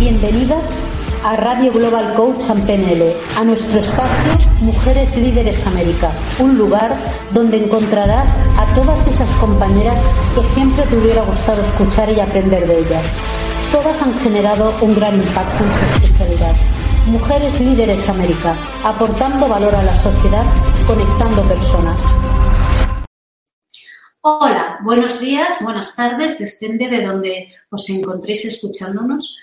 Bienvenidas a Radio Global Coach PNL, a nuestro espacio Mujeres Líderes América, un lugar donde encontrarás a todas esas compañeras que siempre te hubiera gustado escuchar y aprender de ellas. Todas han generado un gran impacto en su especialidad. Mujeres Líderes América, aportando valor a la sociedad, conectando personas. Hola, buenos días, buenas tardes, depende de donde os encontréis escuchándonos.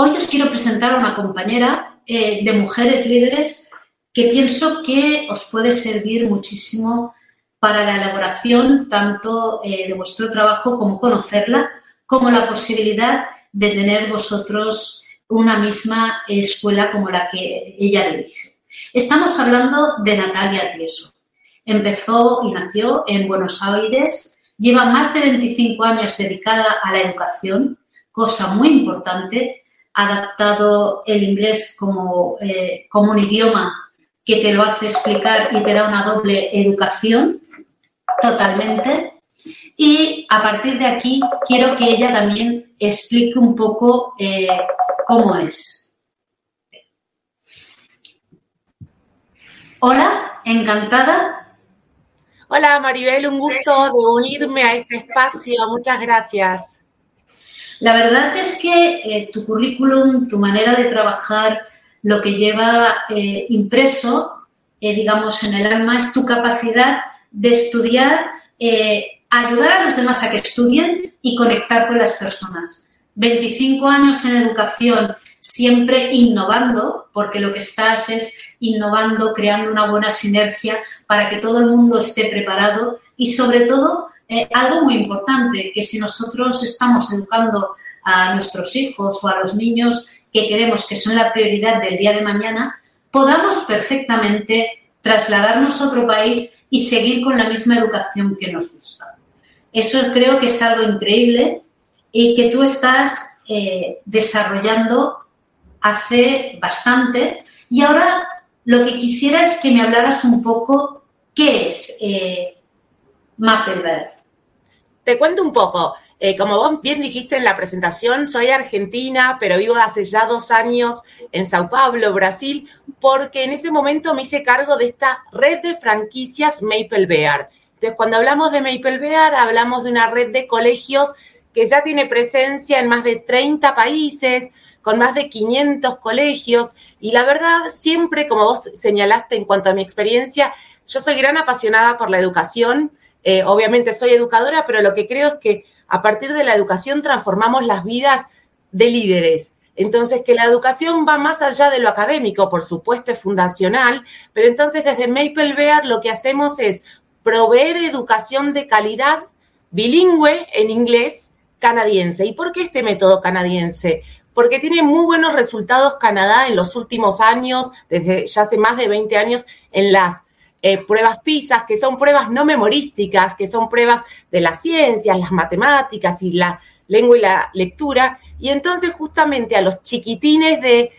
Hoy os quiero presentar a una compañera eh, de mujeres líderes que pienso que os puede servir muchísimo para la elaboración tanto eh, de vuestro trabajo como conocerla, como la posibilidad de tener vosotros una misma escuela como la que ella dirige. Estamos hablando de Natalia Tieso. Empezó y nació en Buenos Aires, lleva más de 25 años dedicada a la educación, cosa muy importante, adaptado el inglés como, eh, como un idioma que te lo hace explicar y te da una doble educación totalmente. Y a partir de aquí quiero que ella también explique un poco eh, cómo es. Hola, encantada. Hola Maribel, un gusto de unirme a este espacio. Muchas gracias. La verdad es que eh, tu currículum, tu manera de trabajar, lo que lleva eh, impreso, eh, digamos, en el alma es tu capacidad de estudiar, ayudar a los demás a que estudien y conectar con las personas. 25 años en educación, siempre innovando, porque lo que estás es innovando, creando una buena sinergia para que todo el mundo esté preparado y sobre todo eh, algo muy importante, que si nosotros estamos educando a nuestros hijos o a los niños que queremos que son la prioridad del día de mañana, podamos perfectamente trasladarnos a otro país y seguir con la misma educación que nos gusta. Eso creo que es algo increíble y que tú estás eh, desarrollando hace bastante. Y ahora lo que quisiera es que me hablaras un poco qué es eh, te cuento un poco. Eh, como vos bien dijiste en la presentación, soy argentina, pero vivo hace ya dos años en Sao Paulo, Brasil, porque en ese momento me hice cargo de esta red de franquicias Maple Bear. Entonces, cuando hablamos de Maple Bear, hablamos de una red de colegios que ya tiene presencia en más de 30 países, con más de 500 colegios. Y la verdad, siempre, como vos señalaste en cuanto a mi experiencia, yo soy gran apasionada por la educación eh, obviamente soy educadora, pero lo que creo es que a partir de la educación transformamos las vidas de líderes. Entonces, que la educación va más allá de lo académico, por supuesto es fundacional, pero entonces desde Maple Bear lo que hacemos es proveer educación de calidad bilingüe en inglés canadiense. ¿Y por qué este método canadiense? Porque tiene muy buenos resultados Canadá en los últimos años, desde ya hace más de 20 años, en las eh, pruebas PISA, que son pruebas no memorísticas, que son pruebas de las ciencias, las matemáticas y la lengua y la lectura. Y entonces justamente a los chiquitines de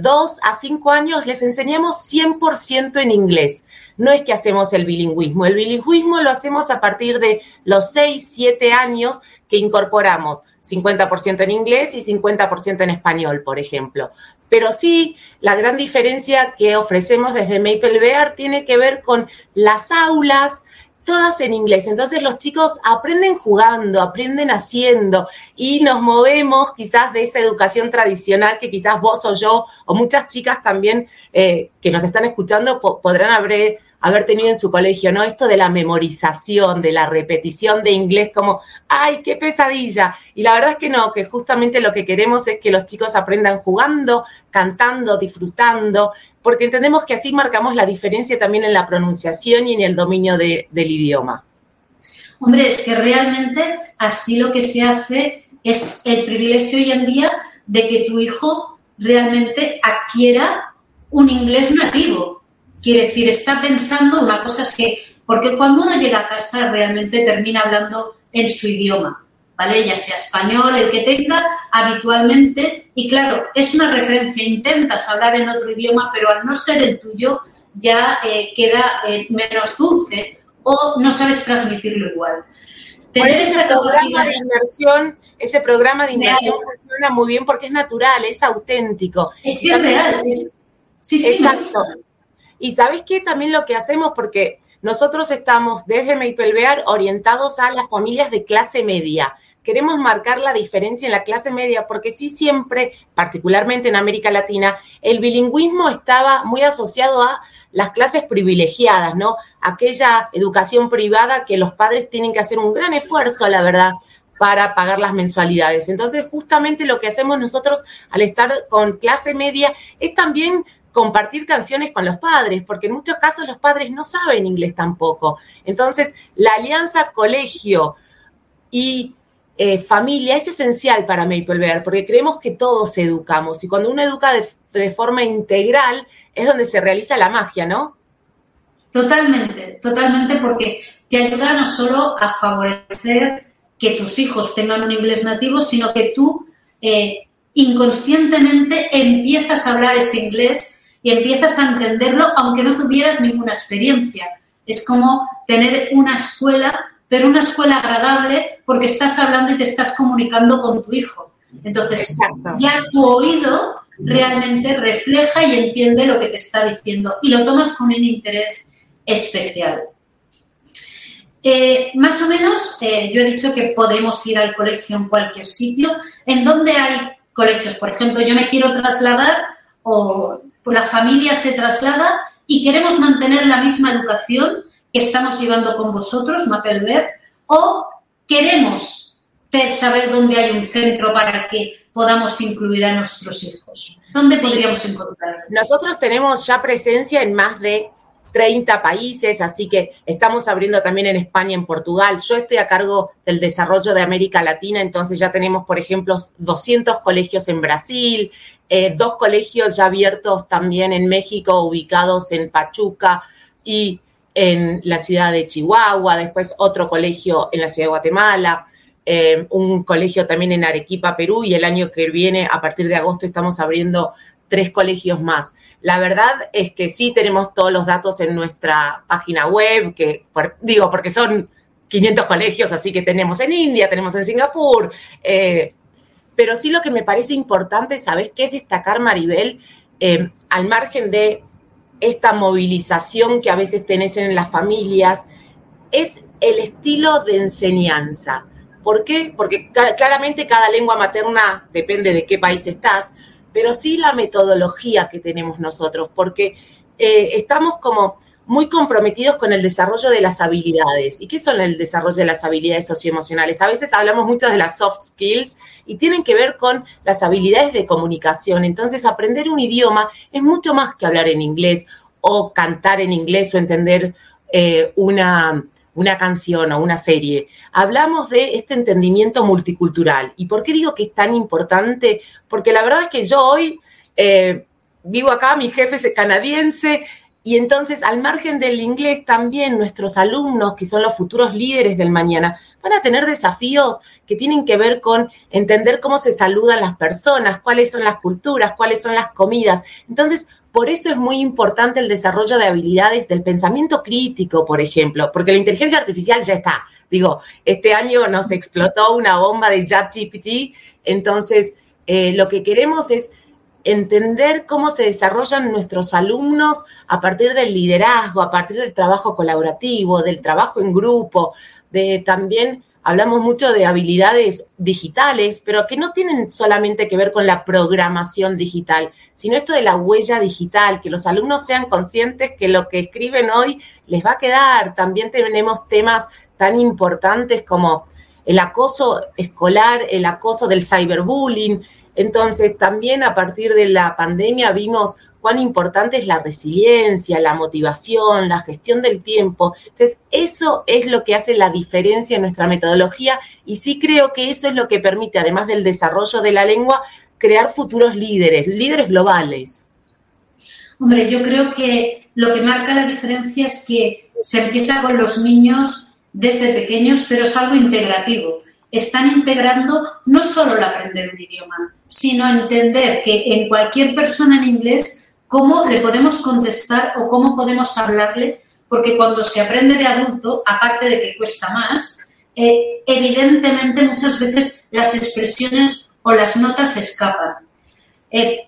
2 eh, a 5 años les enseñamos 100% en inglés. No es que hacemos el bilingüismo, el bilingüismo lo hacemos a partir de los 6, 7 años que incorporamos 50% en inglés y 50% en español, por ejemplo. Pero sí, la gran diferencia que ofrecemos desde Maple Bear tiene que ver con las aulas, todas en inglés. Entonces los chicos aprenden jugando, aprenden haciendo y nos movemos quizás de esa educación tradicional que quizás vos o yo o muchas chicas también eh, que nos están escuchando podrán haber haber tenido en su colegio, ¿no? Esto de la memorización, de la repetición de inglés, como, ¡ay, qué pesadilla! Y la verdad es que no, que justamente lo que queremos es que los chicos aprendan jugando, cantando, disfrutando, porque entendemos que así marcamos la diferencia también en la pronunciación y en el dominio del idioma. Hombre, es que realmente así lo que se hace es el privilegio hoy en día de que tu hijo realmente adquiera un inglés nativo Quiere decir, está pensando, una cosa es que, porque cuando uno llega a casa realmente termina hablando en su idioma, ¿vale? Ya sea español, el que tenga habitualmente, y claro, es una referencia, intentas hablar en otro idioma, pero al no ser el tuyo ya eh, queda eh, menos dulce o no sabes transmitirlo igual. Tener esa programa de inmersión ese programa de inmersión funciona muy bien porque es natural, es auténtico. Es que es real. Sí, sí, Exacto. Y sabes qué? También lo que hacemos, porque nosotros estamos desde Maple orientados a las familias de clase media queremos marcar la diferencia en la clase media, porque sí siempre, particularmente en América Latina, el bilingüismo estaba muy asociado a las clases privilegiadas, ¿no? Aquella educación privada que los padres tienen que hacer un gran esfuerzo, la verdad, para pagar las mensualidades. Entonces, justamente lo que hacemos nosotros al estar con clase media es también compartir canciones con los padres, porque en muchos casos los padres no saben inglés tampoco. Entonces, la alianza colegio y eh, familia es esencial para Maple Bear porque creemos que todos educamos y cuando uno educa de, forma integral es donde se realiza la magia, ¿no? Totalmente, totalmente porque te ayuda no solo a favorecer que tus hijos tengan un inglés nativo, sino que tú eh, inconscientemente empiezas a hablar ese inglés y empiezas a entenderlo aunque no tuvieras ninguna experiencia. Es como tener una escuela pero una escuela agradable porque estás hablando y te estás comunicando con tu hijo. Entonces, ya tu oído realmente refleja y entiende lo que te está diciendo y lo tomas con un interés especial. Eh, más o menos, eh, yo he dicho que podemos ir al colegio en cualquier sitio. ¿En dónde hay colegios? Por ejemplo, yo me quiero trasladar o la familia se traslada y queremos mantener la misma educación que estamos llevando con vosotros, Mapelver, o queremos saber dónde hay un centro para que podamos incluir a nuestros hijos. ¿Dónde podríamos encontrar? Nosotros tenemos ya presencia en más de 30 países, así que estamos abriendo también en España, en Portugal. Yo estoy a cargo del desarrollo de América Latina, entonces ya tenemos, por ejemplo, 200 colegios en Brasil, eh, dos colegios ya abiertos también en México, ubicados en Pachuca y en la ciudad de Chihuahua, después otro colegio en la ciudad de Guatemala, eh, un colegio también en Arequipa, Perú, y el año que viene, a partir de agosto, estamos abriendo tres colegios más. La verdad es que sí tenemos todos los datos en nuestra página web, que digo, porque son 500 colegios, así que tenemos en India, tenemos en Singapur, eh, pero sí lo que me parece importante, ¿sabes qué es destacar, Maribel? Eh, al margen de esta movilización que a veces tenés en las familias, es el estilo de enseñanza. ¿Por qué? Porque claramente cada lengua materna depende de qué país estás, pero sí la metodología que tenemos nosotros, porque eh, estamos como muy comprometidos con el desarrollo de las habilidades. ¿Y qué son el desarrollo de las habilidades socioemocionales? A veces hablamos mucho de las soft skills y tienen que ver con las habilidades de comunicación. Entonces, aprender un idioma es mucho más que hablar en inglés o cantar en inglés o entender eh, una, una canción o una serie. Hablamos de este entendimiento multicultural. ¿Y por qué digo que es tan importante? Porque la verdad es que yo hoy eh, vivo acá, mi jefe es canadiense, y entonces, al margen del inglés, también nuestros alumnos, que son los futuros líderes del mañana, van a tener desafíos que tienen que ver con entender cómo se saludan las personas, cuáles son las culturas, cuáles son las comidas. Entonces, por eso es muy importante el desarrollo de habilidades del pensamiento crítico, por ejemplo, porque la inteligencia artificial ya está. Digo, este año nos explotó una bomba de ChatGPT, entonces eh, lo que queremos es entender cómo se desarrollan nuestros alumnos a partir del liderazgo, a partir del trabajo colaborativo, del trabajo en grupo, también hablamos mucho de habilidades digitales, pero que no tienen solamente que ver con la programación digital, sino esto de la huella digital, que los alumnos sean conscientes que lo que escriben hoy les va a quedar. También tenemos temas tan importantes como el acoso escolar, el acoso del cyberbullying, entonces, también a partir de la pandemia vimos cuán importante es la resiliencia, la motivación, la gestión del tiempo. Entonces, eso es lo que hace la diferencia en nuestra metodología y sí creo que eso es lo que permite, además del desarrollo de la lengua, crear futuros líderes, líderes globales. Hombre, yo creo que lo que marca la diferencia es que se empieza con los niños desde pequeños, pero es algo integrativo están integrando no solo el aprender un idioma, sino entender que en cualquier persona en inglés, cómo le podemos contestar o cómo podemos hablarle, porque cuando se aprende de adulto, aparte de que cuesta más, eh, evidentemente muchas veces las expresiones o las notas escapan. Eh,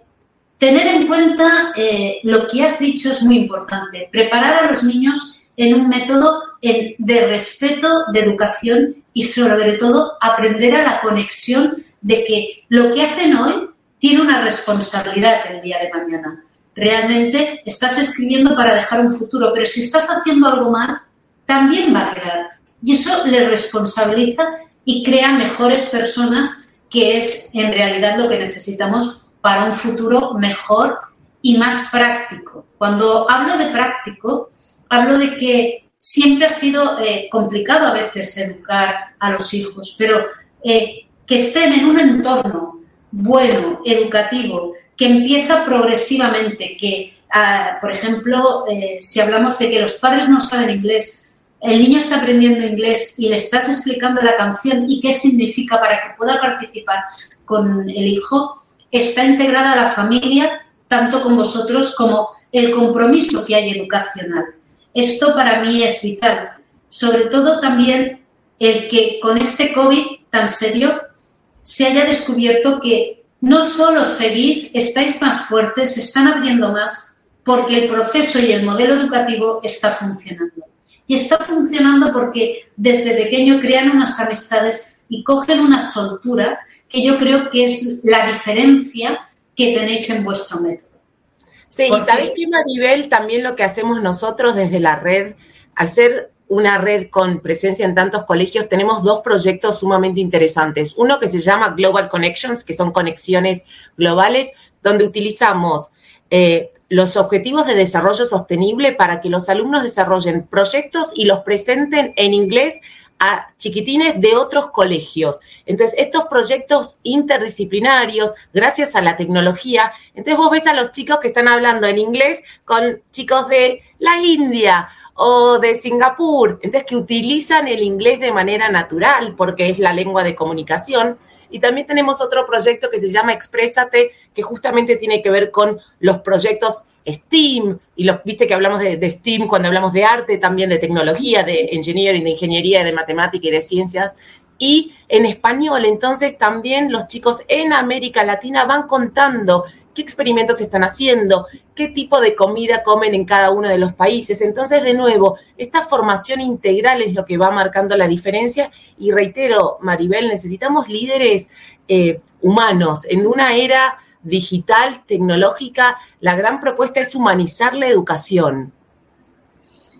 tener en cuenta eh, lo que has dicho es muy importante. Preparar a los niños en un método de respeto, de educación y sobre todo aprender a la conexión de que lo que hacen hoy tiene una responsabilidad el día de mañana. Realmente estás escribiendo para dejar un futuro, pero si estás haciendo algo mal, también va a quedar. Y eso le responsabiliza y crea mejores personas, que es en realidad lo que necesitamos para un futuro mejor y más práctico. Cuando hablo de práctico, hablo de que siempre ha sido eh, complicado a veces educar a los hijos, pero eh, que estén en un entorno bueno, educativo, que empieza progresivamente, que, ah, por ejemplo, eh, si hablamos de que los padres no saben inglés, el niño está aprendiendo inglés y le estás explicando la canción y qué significa para que pueda participar con el hijo, está integrada la familia, tanto con vosotros como el compromiso que hay educacional. Esto para mí es vital. Sobre todo también el que con este COVID tan serio se haya descubierto que no solo seguís, estáis más fuertes, se están abriendo más, porque el proceso y el modelo educativo está funcionando. Y está funcionando porque desde pequeño crean unas amistades y cogen una soltura que yo creo que es la diferencia que tenéis en vuestro método. Sí, y sabéis que Maribel, también lo que hacemos nosotros desde la red, al ser una red con presencia en tantos colegios, tenemos dos proyectos sumamente interesantes. Uno que se llama Global Connections, que son conexiones globales, donde utilizamos eh, los objetivos de desarrollo sostenible para que los alumnos desarrollen proyectos y los presenten en inglés a chiquitines de otros colegios. Entonces, estos proyectos interdisciplinarios, gracias a la tecnología, entonces vos ves a los chicos que están hablando en inglés con chicos de la India o de Singapur, entonces que utilizan el inglés de manera natural porque es la lengua de comunicación. Y también tenemos otro proyecto que se llama Exprésate, que justamente tiene que ver con los proyectos STEAM, y los, viste que hablamos de, STEAM cuando hablamos de arte, también de tecnología, de engineering, de ingeniería, de matemática y de ciencias. Y en español, entonces también los chicos en América Latina van contando qué experimentos están haciendo, qué tipo de comida comen en cada uno de los países. Entonces, de nuevo, esta formación integral es lo que va marcando la diferencia. Y reitero, Maribel, necesitamos líderes eh, humanos en una era digital, tecnológica, la gran propuesta es humanizar la educación.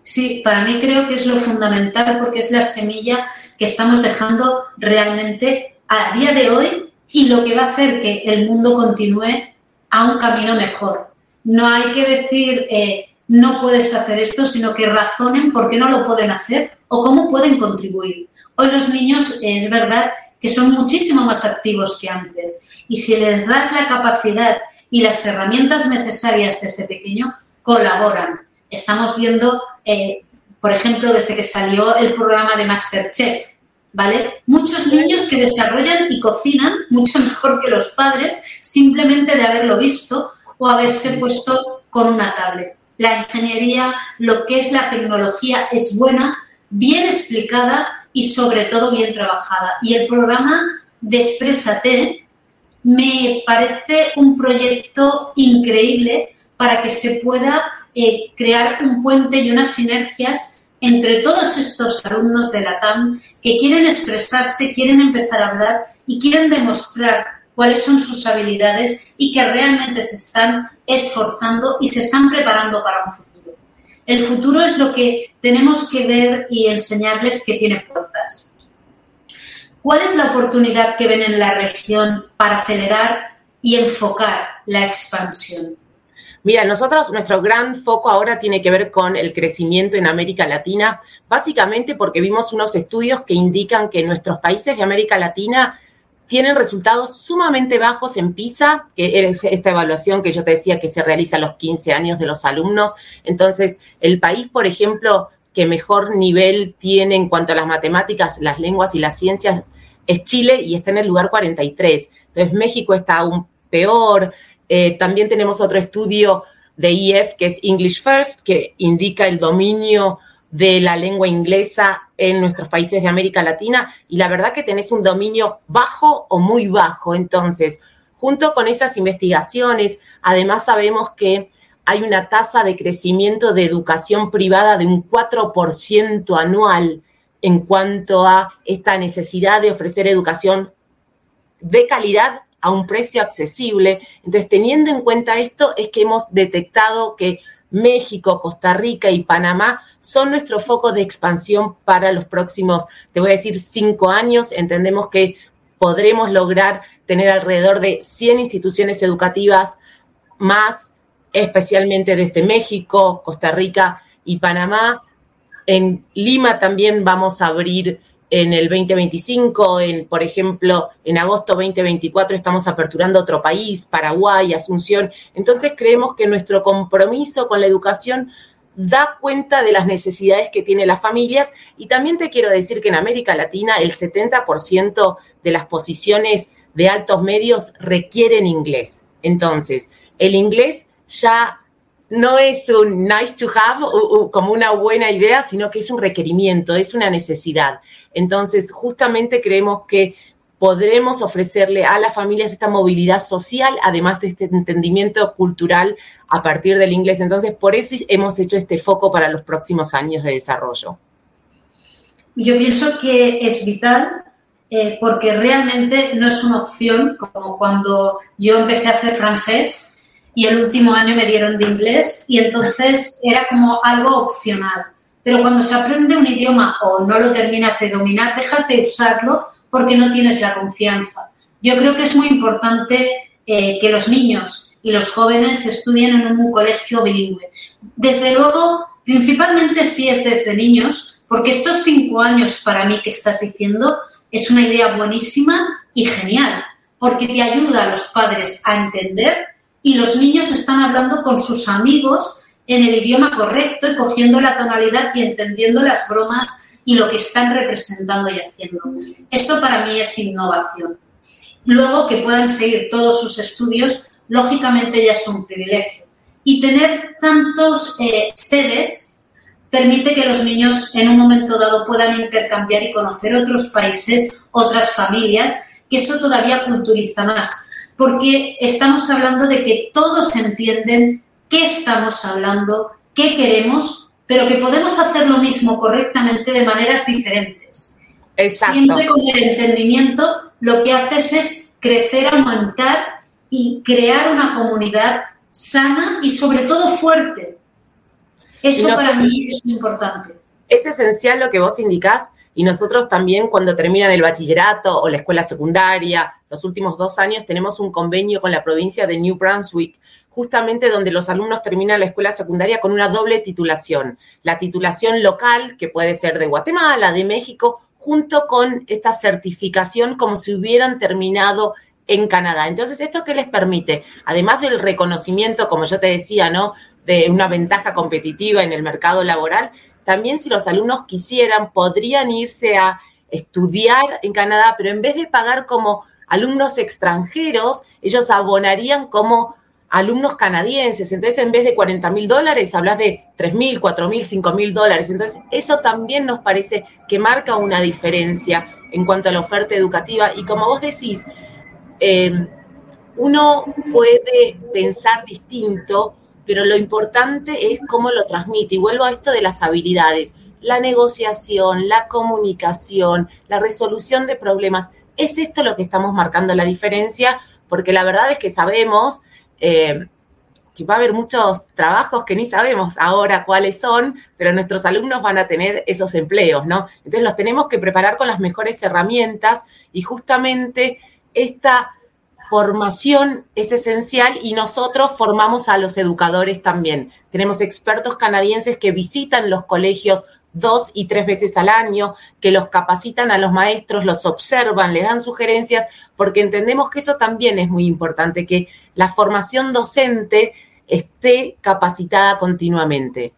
Sí, para mí creo que es lo fundamental porque es la semilla que estamos dejando realmente a día de hoy y lo que va a hacer que el mundo continúe a un camino mejor. No hay que decir eh, no puedes hacer esto, sino que razonen por qué no lo pueden hacer o cómo pueden contribuir. Hoy los niños es verdad que son muchísimo más activos que antes y si les das la capacidad y las herramientas necesarias desde pequeño, colaboran. Estamos viendo, eh, por ejemplo, desde que salió el programa de Masterchef, ¿vale? Muchos niños que desarrollan y cocinan mucho mejor que los padres simplemente de haberlo visto o haberse puesto con una tablet. La ingeniería, lo que es la tecnología, es buena, bien explicada y sobre todo bien trabajada. Y el programa de Exprésate me parece un proyecto increíble para que se pueda eh, crear un puente y unas sinergias entre todos estos alumnos de la TAM que quieren expresarse, quieren empezar a hablar y quieren demostrar cuáles son sus habilidades y que realmente se están esforzando y se están preparando para un futuro. El futuro es lo que tenemos que ver y enseñarles que tiene puertas. ¿Cuál es la oportunidad que ven en la región para acelerar y enfocar la expansión? Mira, nosotros, nuestro gran foco ahora tiene que ver con el crecimiento en América Latina, básicamente porque vimos unos estudios que indican que nuestros países de América Latina tienen resultados sumamente bajos en PISA, que es esta evaluación que yo te decía que se realiza a los 15 años de los alumnos. Entonces, el país, por ejemplo, que mejor nivel tiene en cuanto a las matemáticas, las lenguas y las ciencias es Chile y está en el lugar 43. Entonces México está aún peor. Eh, también tenemos otro estudio de EF que es English First, que indica el dominio de la lengua inglesa en nuestros países de América Latina y la verdad que tenés un dominio bajo o muy bajo. Entonces, junto con esas investigaciones, además sabemos que hay una tasa de crecimiento de educación privada de un 4% anual en cuanto a esta necesidad de ofrecer educación de calidad a un precio accesible. Entonces, teniendo en cuenta esto, es que hemos detectado que México, Costa Rica y Panamá son nuestro foco de expansión para los próximos, te voy a decir, cinco años. Entendemos que podremos lograr tener alrededor de 100 instituciones educativas más, especialmente desde México, Costa Rica y Panamá. En Lima también vamos a abrir en el 2025, en, por ejemplo, en agosto 2024 estamos aperturando otro país, Paraguay, Asunción. Entonces creemos que nuestro compromiso con la educación da cuenta de las necesidades que tienen las familias y también te quiero decir que en América Latina el 70% de las posiciones de altos medios requieren inglés. Entonces, el inglés ya no es un nice to have como una buena idea, sino que es un requerimiento, es una necesidad. Entonces, justamente creemos que podremos ofrecerle a las familias esta movilidad social, además de este entendimiento cultural a partir del inglés. Entonces, por eso hemos hecho este foco para los próximos años de desarrollo. Yo pienso que es vital eh, porque realmente no es una opción, como cuando yo empecé a hacer francés y el último año me dieron de inglés y entonces era como algo opcional. Pero cuando se aprende un idioma o no lo terminas de dominar, dejas de usarlo porque no tienes la confianza. Yo creo que es muy importante eh, que los niños y los jóvenes estudien en un colegio bilingüe. Desde luego, principalmente si es desde niños, porque estos cinco años para mí que estás diciendo es una idea buenísima y genial, porque te ayuda a los padres a entender y los niños están hablando con sus amigos en el idioma correcto y cogiendo la tonalidad y entendiendo las bromas y lo que están representando y haciendo. Esto para mí es innovación. Luego que puedan seguir todos sus estudios, lógicamente ya es un privilegio. Y tener tantos eh, sedes permite que los niños en un momento dado puedan intercambiar y conocer otros países, otras familias, que eso todavía culturiza más porque estamos hablando de que todos entienden qué estamos hablando, qué queremos, pero que podemos hacer lo mismo correctamente de maneras diferentes. Exacto. Siempre con el entendimiento lo que haces es crecer, aumentar y crear una comunidad sana y sobre todo fuerte. Eso para mí es importante. Es esencial lo que vos indicás y nosotros también cuando terminan el bachillerato o la escuela secundaria, los últimos dos años, tenemos un convenio con la provincia de New Brunswick, justamente donde los alumnos terminan la escuela secundaria con una doble titulación. La titulación local, que puede ser de Guatemala, de México, junto con esta certificación como si hubieran terminado en Canadá. Entonces, ¿esto qué les permite? Además del reconocimiento, como yo te decía, ¿no? De una ventaja competitiva en el mercado laboral, también si los alumnos quisieran, podrían irse a estudiar en Canadá, pero en vez de pagar como alumnos extranjeros, ellos abonarían como alumnos canadienses. Entonces, en vez de 40 mil dólares, hablas de 3 mil, 4 mil, 5 mil dólares. Entonces, eso también nos parece que marca una diferencia en cuanto a la oferta educativa. Y como vos decís, eh, uno puede pensar distinto pero lo importante es cómo lo transmite. Y vuelvo a esto de las habilidades, la negociación, la comunicación, la resolución de problemas. Es esto lo que estamos marcando la diferencia, porque la verdad es que sabemos eh, que va a haber muchos trabajos que ni sabemos ahora cuáles son, pero nuestros alumnos van a tener esos empleos, ¿no? Entonces los tenemos que preparar con las mejores herramientas y justamente esta formación es esencial y nosotros formamos a los educadores también. Tenemos expertos canadienses que visitan los colegios dos y tres veces al año, que los capacitan a los maestros, los observan, les dan sugerencias, porque entendemos que eso también es muy importante, que la formación docente esté capacitada continuamente.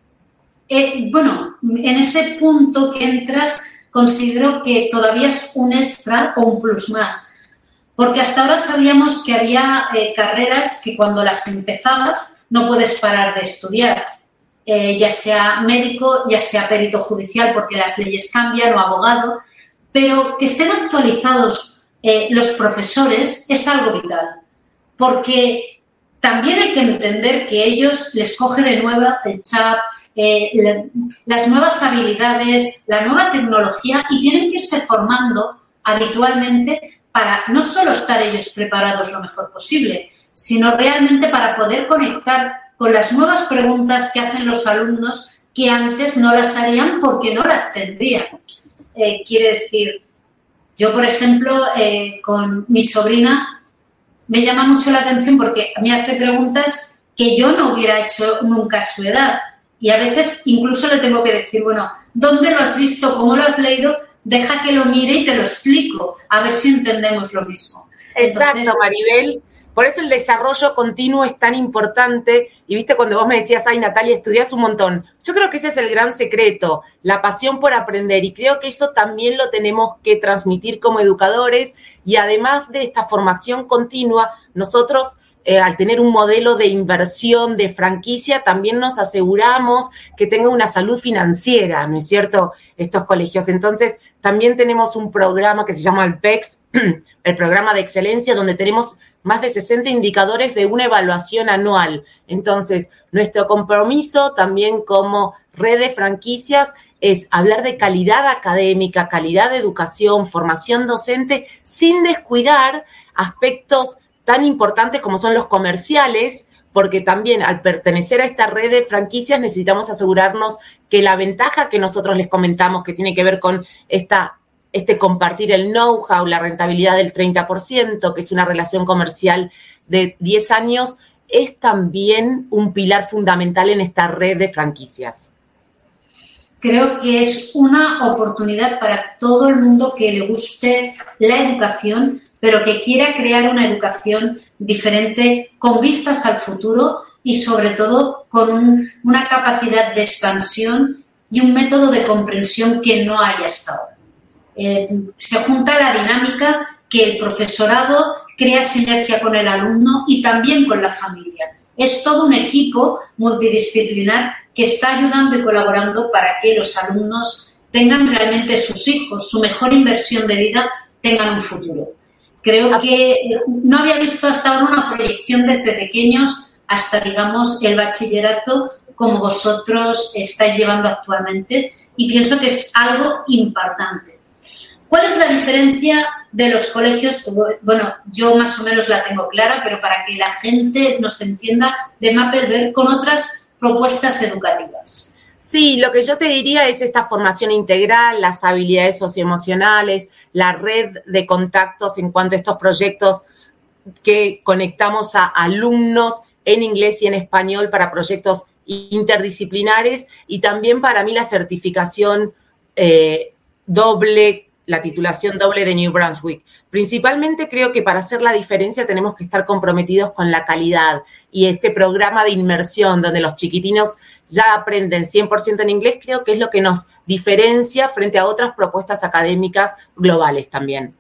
Eh, bueno, en ese punto que entras, considero que todavía es un extra o un plus más porque hasta ahora sabíamos que había eh, carreras que cuando las empezabas no puedes parar de estudiar. Eh, ya sea médico, ya sea perito judicial, porque las leyes cambian, o abogado, pero que estén actualizados eh, los profesores es algo vital, porque también hay que entender que ellos les coge de nuevo el chat, eh, las nuevas habilidades, la nueva tecnología y tienen que irse formando habitualmente para no solo estar ellos preparados lo mejor posible, sino realmente para poder conectar con las nuevas preguntas que hacen los alumnos que antes no las harían porque no las tendrían. Eh, quiere decir, yo, por ejemplo, eh, con mi sobrina, me llama mucho la atención porque me hace preguntas que yo no hubiera hecho nunca a su edad. Y a veces incluso le tengo que decir, bueno, ¿dónde lo has visto? ¿Cómo lo has leído? Deja que lo mire y te lo explico, a ver si entendemos lo mismo. Exacto, Maribel. Por eso el desarrollo continuo es tan importante. Y viste cuando vos me decías, ay Natalia, estudias un montón. Yo creo que ese es el gran secreto, la pasión por aprender. Y creo que eso también lo tenemos que transmitir como educadores. Y además de esta formación continua, nosotros eh, al tener un modelo de inversión de franquicia, también nos aseguramos que tenga una salud financiera, ¿no es cierto? Estos colegios. Entonces, también tenemos un programa que se llama el PEX, el programa de excelencia, donde tenemos más de 60 indicadores de una evaluación anual. Entonces, nuestro compromiso también como red de franquicias es hablar de calidad académica, calidad de educación, formación docente, sin descuidar aspectos tan importantes como son los comerciales, porque también al pertenecer a esta red de franquicias necesitamos asegurarnos que la ventaja que nosotros les comentamos, que tiene que ver con esta este compartir el know-how, la rentabilidad del 30%, que es una relación comercial de 10 años, es también un pilar fundamental en esta red de franquicias. Creo que es una oportunidad para todo el mundo que le guste la educación, pero que quiera crear una educación diferente con vistas al futuro y sobre todo con una capacidad de expansión y un método de comprensión que no haya hasta ahora. Eh, se junta la dinámica que el profesorado crea sinergia con el alumno y también con la familia. Es todo un equipo multidisciplinar que está ayudando y colaborando para que los alumnos tengan realmente sus hijos, su mejor inversión de vida, tengan un futuro. Creo que no había visto hasta ahora una proyección desde pequeños hasta, digamos, el bachillerato como vosotros estáis llevando actualmente y pienso que es algo importante. ¿Cuál es la diferencia de los colegios? Bueno, yo más o menos la tengo clara, pero para que la gente nos entienda de Mapelberg con otras propuestas educativas. Sí, lo que yo te diría es esta formación integral, las habilidades socioemocionales, la red de contactos en cuanto a estos proyectos que conectamos a alumnos en inglés y en español para proyectos interdisciplinares y también para mí la certificación eh, doble la titulación doble de New Brunswick. Principalmente creo que para hacer la diferencia tenemos que estar comprometidos con la calidad y este programa de inmersión donde los chiquitinos ya aprenden 100% en inglés creo que es lo que nos diferencia frente a otras propuestas académicas globales también.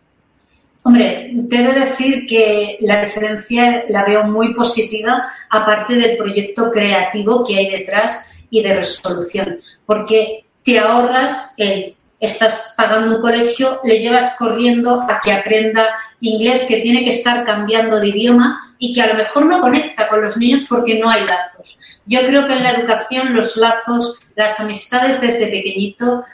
Hombre, te de decir que la diferencia la veo muy positiva, aparte del proyecto creativo que hay detrás y de resolución, porque te ahorras el estás pagando un colegio, le llevas corriendo a que aprenda inglés, que tiene que estar cambiando de idioma y que a lo mejor no conecta con los niños porque no hay lazos. Yo creo que en la educación los lazos, las amistades desde pequeñito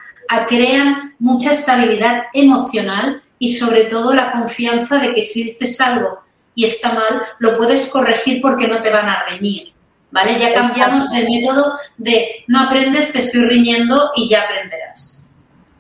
crean mucha estabilidad emocional y sobre todo la confianza de que si dices algo y está mal, lo puedes corregir porque no te van a reñir. ¿Vale? Ya cambiamos el método de no aprendes, te estoy riñendo y ya aprenderás.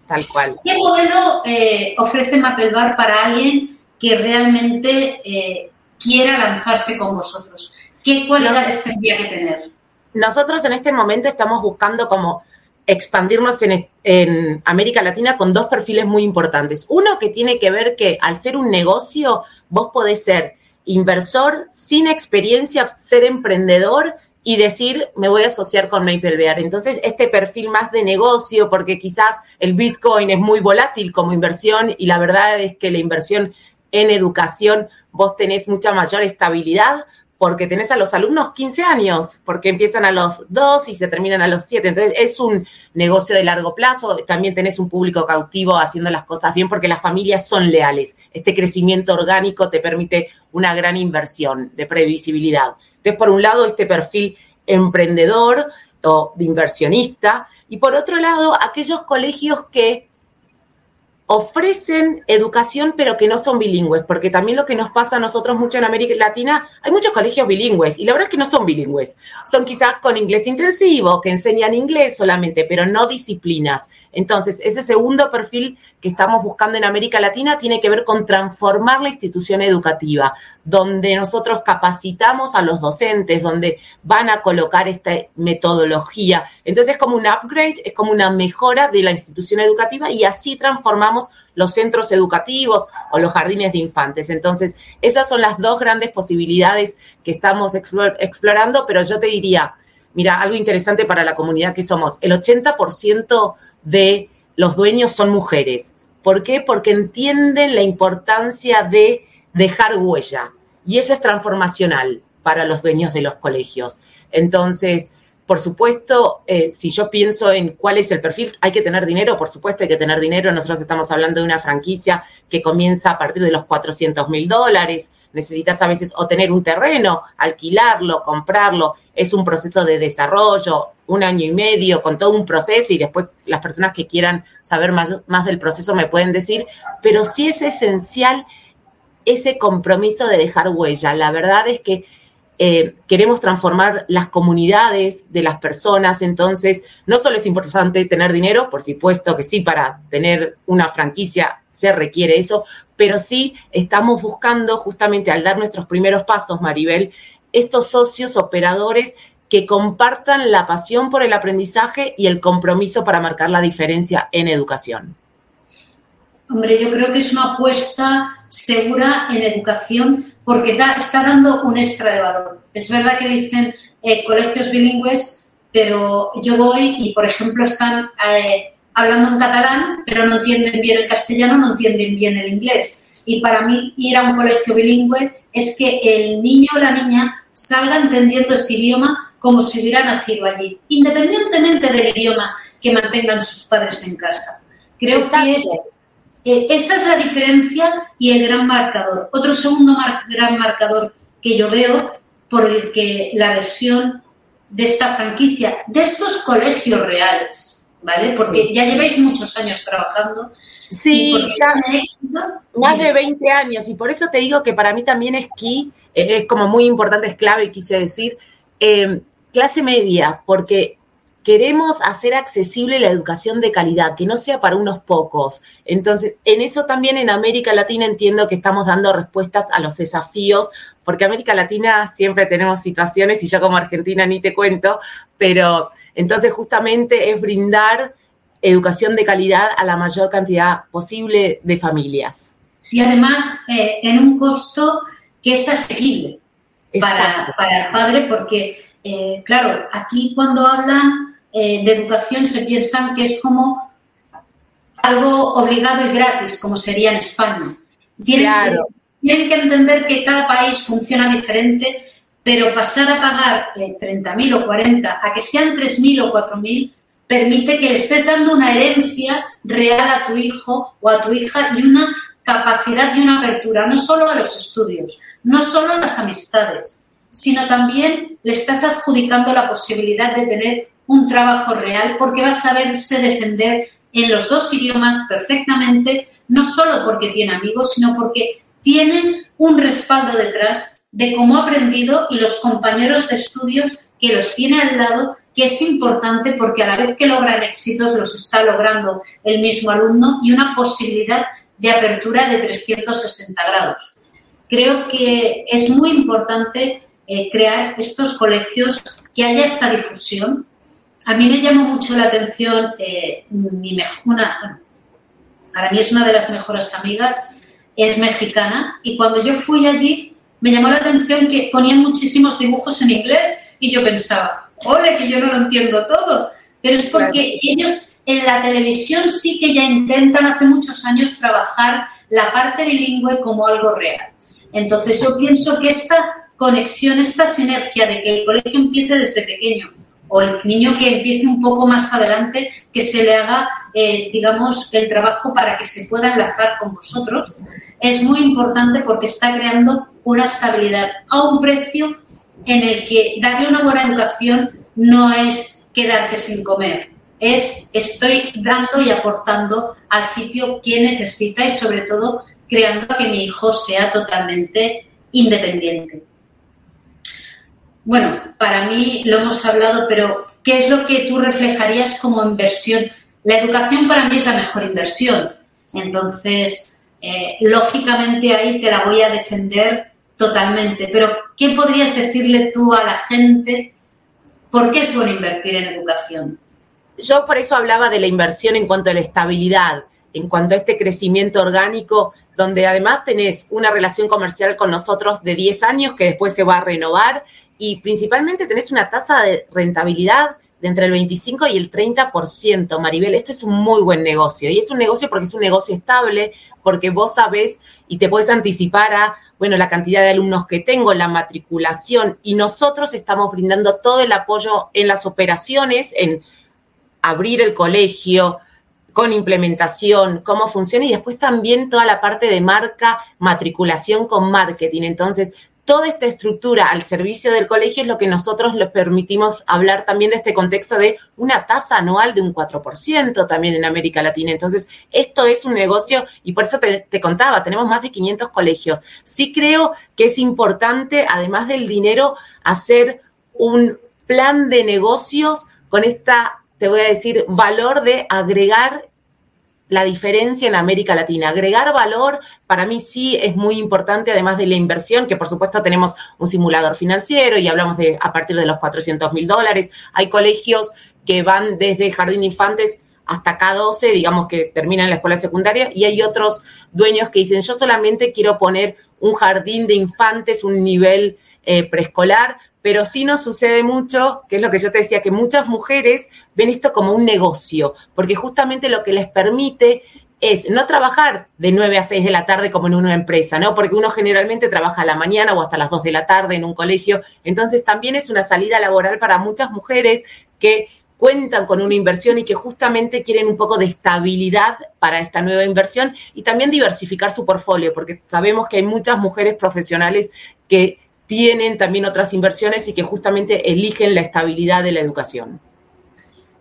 Tal cual. ¿Qué modelo eh, ofrece Mapelbar para alguien que realmente eh, quiera lanzarse con vosotros? ¿Qué cualidades tendría que tener? Nosotros en este momento estamos buscando como expandirnos en, en, América Latina con dos perfiles muy importantes. Uno que tiene que ver que al ser un negocio, vos podés ser inversor sin experiencia, ser emprendedor y decir, me voy a asociar con MapleBear. Entonces, este perfil más de negocio, porque quizás el Bitcoin es muy volátil como inversión y la verdad es que la inversión en educación vos tenés mucha mayor estabilidad, porque tenés a los alumnos 15 años, porque empiezan a los 2 y se terminan a los 7. Entonces es un negocio de largo plazo, también tenés un público cautivo haciendo las cosas bien porque las familias son leales. Este crecimiento orgánico te permite una gran inversión de previsibilidad. Entonces, por un lado, este perfil emprendedor o de inversionista, y por otro lado, aquellos colegios que ofrecen educación pero que no son bilingües, porque también lo que nos pasa a nosotros mucho en América Latina, hay muchos colegios bilingües y la verdad es que no son bilingües, son quizás con inglés intensivo, que enseñan inglés solamente, pero no disciplinas. Entonces, ese segundo perfil que estamos buscando en América Latina tiene que ver con transformar la institución educativa, donde nosotros capacitamos a los docentes, donde van a colocar esta metodología. Entonces, es como un upgrade, es como una mejora de la institución educativa y así transformamos los centros educativos o los jardines de infantes. Entonces, esas son las dos grandes posibilidades que estamos explorando, pero yo te diría, mira, algo interesante para la comunidad que somos, el 80% de los dueños son mujeres. ¿Por qué? Porque entienden la importancia de dejar huella. Y eso es transformacional para los dueños de los colegios. Entonces, por supuesto, eh, si yo pienso en cuál es el perfil, hay que tener dinero, por supuesto hay que tener dinero. Nosotros estamos hablando de una franquicia que comienza a partir de los 400 mil dólares. Necesitas a veces o tener un terreno, alquilarlo, comprarlo. Es un proceso de desarrollo, un año y medio, con todo un proceso y después las personas que quieran saber más, más del proceso me pueden decir, pero sí es esencial ese compromiso de dejar huella. La verdad es que eh, queremos transformar las comunidades de las personas, entonces no solo es importante tener dinero, por supuesto que sí, para tener una franquicia se requiere eso, pero sí estamos buscando justamente al dar nuestros primeros pasos, Maribel, estos socios operadores que compartan la pasión por el aprendizaje y el compromiso para marcar la diferencia en educación. Hombre, yo creo que es una apuesta segura en educación porque está dando un extra de valor. Es verdad que dicen eh, colegios bilingües, pero yo voy y, por ejemplo, están eh, hablando en catalán, pero no entienden bien el castellano, no entienden bien el inglés. Y para mí ir a un colegio bilingüe es que el niño o la niña salga entendiendo ese idioma como si hubiera nacido allí, independientemente del idioma que mantengan sus padres en casa. Creo que es eh, esa es la diferencia y el gran marcador. Otro segundo gran marcador que yo veo por el que la versión de esta franquicia, de estos colegios reales, ¿vale? Porque ya lleváis muchos años trabajando. Sí, ya más de 20 años y por eso te digo que para mí también es key, eh, es como muy importante, es clave, quise decir, eh, clase media, porque queremos hacer accesible la educación de calidad, que no sea para unos pocos. Entonces, en eso también en América Latina entiendo que estamos dando respuestas a los desafíos, porque América Latina siempre tenemos situaciones, y yo como argentina ni te cuento, pero entonces justamente es brindar educación de calidad a la mayor cantidad posible de familias. Y además eh, en un costo que es asequible para, para, el padre, porque, eh, claro, aquí cuando hablan eh, de educación se piensan que es como algo obligado y gratis, como sería en España. Tienen, que, entender que cada país funciona diferente, pero pasar a pagar 30.000 eh, o 40 a que sean 3.000 o 4.000 permite que le estés dando una herencia real a tu hijo o a tu hija y una capacidad y una apertura, no solo a los estudios, no solo a las amistades, sino también le estás adjudicando la posibilidad de tener un trabajo real porque va a saberse defender en los dos idiomas perfectamente, no solo porque tiene amigos, sino porque tiene un respaldo detrás de cómo ha aprendido y los compañeros de estudios que los tiene al lado, que es importante porque a la vez que logran éxitos los está logrando el mismo alumno y una posibilidad de apertura de 360 grados. Creo que es muy importante eh, crear estos colegios, que haya esta difusión, a mí me llamó mucho la atención eh, mi una, para mí es una de las mejores amigas, es mexicana y cuando yo fui allí me llamó la atención que ponían muchísimos dibujos en inglés y yo pensaba, ole, que yo no lo entiendo todo, pero es porque ellos en la televisión sí que ya intentan hace muchos años trabajar la parte bilingüe como algo real. Entonces yo pienso que esta conexión, esta sinergia de que el colegio empiece desde pequeño o el niño que empiece un poco más adelante, que se le haga, eh, digamos, el trabajo para que se pueda enlazar con vosotros, es muy importante porque está creando una estabilidad a un precio en el que darle una buena educación no es quedarte sin comer, es estoy dando y aportando al sitio que necesita y sobre todo creando que mi hijo sea totalmente independiente. Bueno, para mí lo hemos hablado, pero ¿qué es lo que tú reflejarías como inversión? La educación para mí es la mejor inversión. Entonces, eh, lógicamente ahí te la voy a defender totalmente. Pero, ¿qué podrías decirle tú a la gente? ¿Por qué es bueno invertir en educación? Yo por eso hablaba de la inversión en cuanto a la estabilidad, en cuanto a este crecimiento orgánico, donde además tenés una relación comercial con nosotros de 10 años que después se va a renovar y principalmente tenés una tasa de rentabilidad de entre el 25 y el 30%, Maribel. Esto es un muy buen negocio y es un negocio porque es un negocio estable, porque vos sabés y te puedes anticipar a, bueno, la cantidad de alumnos que tengo, la matriculación y nosotros estamos brindando todo el apoyo en las operaciones, en abrir el colegio, con implementación, cómo funciona y después también toda la parte de marca, matriculación con marketing. Entonces, toda esta estructura al servicio del colegio es lo que nosotros le permitimos hablar también de este contexto de una tasa anual de un 4% también en América Latina. Entonces, esto es un negocio y por eso te, te, contaba, tenemos más de 500 colegios. Sí creo que es importante, además del dinero, hacer un plan de negocios con esta, te voy a decir, valor de agregar la diferencia en América Latina. Agregar valor para mí sí es muy importante, además de la inversión, que por supuesto tenemos un simulador financiero y hablamos de a partir de los 400 mil dólares. Hay colegios que van desde jardín de infantes hasta K12, digamos que terminan la escuela secundaria, y hay otros dueños que dicen, yo solamente quiero poner un jardín de infantes, un nivel eh, preescolar, pero sí nos sucede mucho, que es lo que yo te decía, que muchas mujeres ven esto como un negocio, porque justamente lo que les permite es no trabajar de 9 a 6 de la tarde como en una empresa, ¿no? Porque uno generalmente trabaja a la mañana o hasta las 2 de la tarde en un colegio. Entonces también es una salida laboral para muchas mujeres que cuentan con una inversión y que justamente quieren un poco de estabilidad para esta nueva inversión y también diversificar su portfolio, porque sabemos que hay muchas mujeres profesionales que tienen también otras inversiones y que justamente eligen la estabilidad de la educación.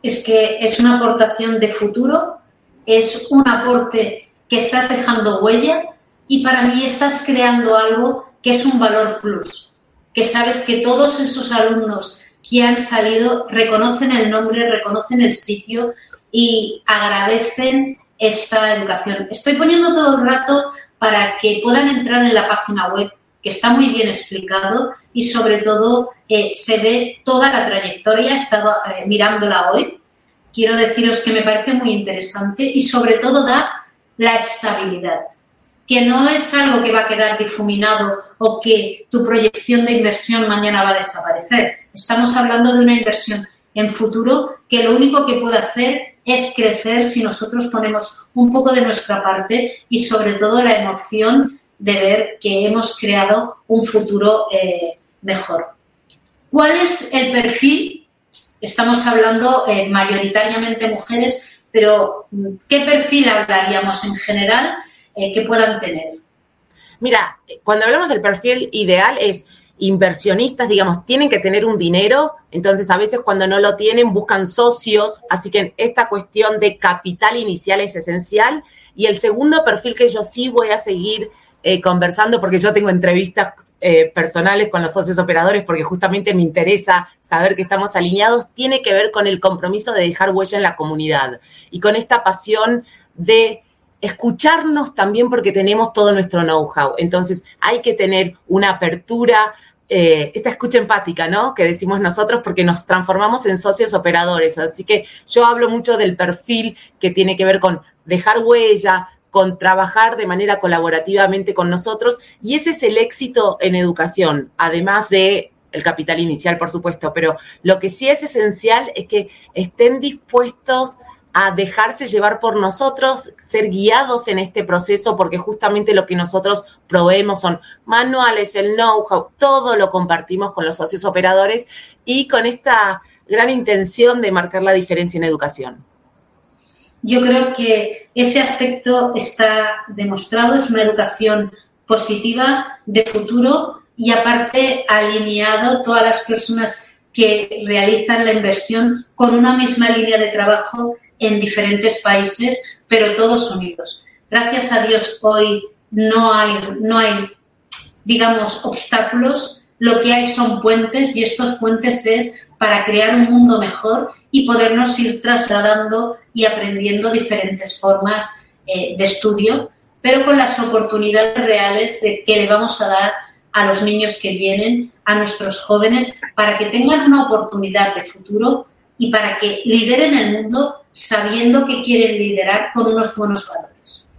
Es que es una aportación de futuro, es un aporte que estás dejando huella y para mí estás creando algo que es un valor plus, que sabes que todos esos alumnos que han salido reconocen el nombre, reconocen el sitio y agradecen esta educación. Estoy poniendo todo el rato para que puedan entrar en la página web que está muy bien explicado y sobre todo eh, se ve toda la trayectoria, he estado eh, mirándola hoy. Quiero deciros que me parece muy interesante y sobre todo da la estabilidad, que no es algo que va a quedar difuminado o que tu proyección de inversión mañana va a desaparecer. Estamos hablando de una inversión en futuro que lo único que puede hacer es crecer si nosotros ponemos un poco de nuestra parte y sobre todo la emoción de ver que hemos creado un futuro eh, mejor. ¿Cuál es el perfil? Estamos hablando eh, mayoritariamente mujeres, pero mm, ¿qué perfil hablaríamos en general eh, que puedan tener? Mira, cuando hablamos del perfil ideal es inversionistas, digamos, tienen que tener un dinero, entonces a veces cuando no lo tienen buscan socios, así que esta cuestión de capital inicial es esencial. Y el segundo perfil que yo sí voy a seguir eh, conversando, porque yo tengo entrevistas eh, personales con los socios operadores, porque justamente me interesa saber que estamos alineados, tiene que ver con el compromiso de dejar huella en la comunidad y con esta pasión de escucharnos también porque tenemos todo nuestro know-how. Entonces hay que tener una apertura, eh, esta escucha empática, ¿no? Que decimos nosotros porque nos transformamos en socios operadores. Así que yo hablo mucho del perfil que tiene que ver con dejar huella, con trabajar de manera colaborativamente con nosotros y ese es el éxito en educación, además de el capital inicial, por supuesto, pero lo que sí es esencial es que estén dispuestos a dejarse llevar por nosotros, ser guiados en este proceso, porque justamente lo que nosotros proveemos son manuales, el know-how, todo lo compartimos con los socios operadores y con esta gran intención de marcar la diferencia en educación. Yo creo que ese aspecto está demostrado, es una educación positiva de futuro y aparte alineado todas las personas que realizan la inversión con una misma línea de trabajo en diferentes países, pero todos unidos. Gracias a Dios hoy no hay, no hay, digamos, obstáculos, lo que hay son puentes y estos puentes es para crear un mundo mejor y podernos ir trasladando y aprendiendo diferentes formas eh, de estudio, pero con las oportunidades reales de que le vamos a dar a los niños que vienen, a nuestros jóvenes, para que tengan una oportunidad de futuro y para que lideren el mundo sabiendo que quieren liderar con unos buenos valores.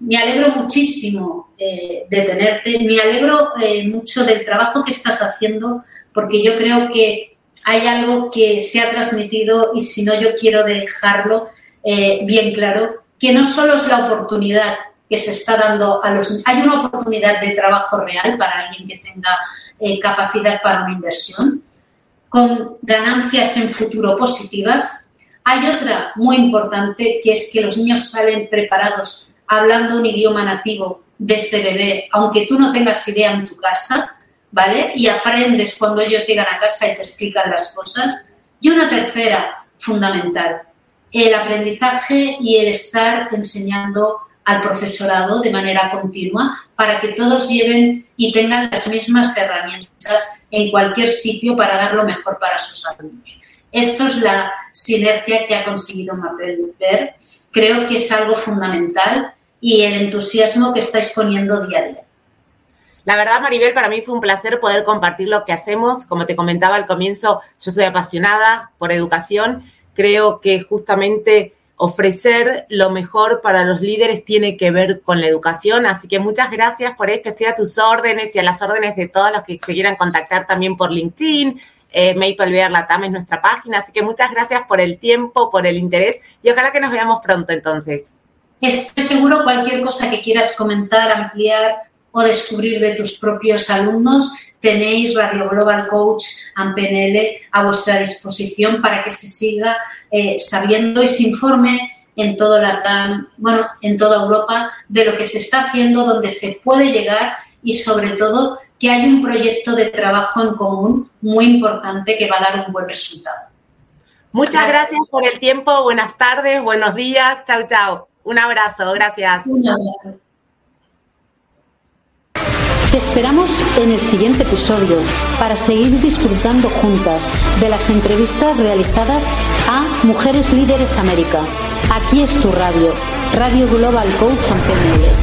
Me alegro muchísimo eh, de tenerte, me alegro eh, mucho del trabajo que estás haciendo, porque yo creo que hay algo que se ha transmitido y si no yo quiero dejarlo eh, bien claro, que no solo es la oportunidad que se está dando a los... Hay una oportunidad de trabajo real para alguien que tenga capacidad para una inversión, con ganancias en futuro positivas, hay otra muy importante que es que los niños salen preparados hablando un idioma nativo desde bebé, aunque tú no tengas idea en tu casa, Y aprendes cuando ellos llegan a casa y te explican las cosas. Y una tercera, fundamental, el aprendizaje y el estar enseñando al profesorado de manera continua para que todos lleven y tengan las mismas herramientas en cualquier sitio para dar lo mejor para sus alumnos. Esto es la sinergia que ha conseguido Mapel ver. Creo que es algo fundamental y el entusiasmo que estáis poniendo día a día. La verdad, Maribel, para mí fue un placer poder compartir lo que hacemos. Como te comentaba al comienzo, yo soy apasionada por educación. Creo que justamente ofrecer lo mejor para los líderes tiene que ver con la educación. Así que muchas gracias por esto. Estoy a tus órdenes y a las órdenes de todos los que se quieran contactar también por LinkedIn, eh, Maple Bear Latam es nuestra página, así que muchas gracias por el tiempo, por el interés y ojalá que nos veamos pronto entonces. Estoy seguro cualquier cosa que quieras comentar, ampliar o descubrir de tus propios alumnos, tenéis Radio Global Coach AMPNL a vuestra disposición para que se siga eh, sabiendo y se informe en todo la bueno, en toda Europa de lo que se está haciendo, donde se puede llegar y sobre todo que hay un proyecto de trabajo en común muy importante que va a dar un buen resultado. Muchas gracias, por el tiempo, buenas tardes, buenos días, chao, chao. Un abrazo, gracias. Un abrazo. Te esperamos en el siguiente episodio para seguir disfrutando juntas de las entrevistas realizadas a Mujeres Líderes América. Aquí es tu radio, Radio Global Coach PNL.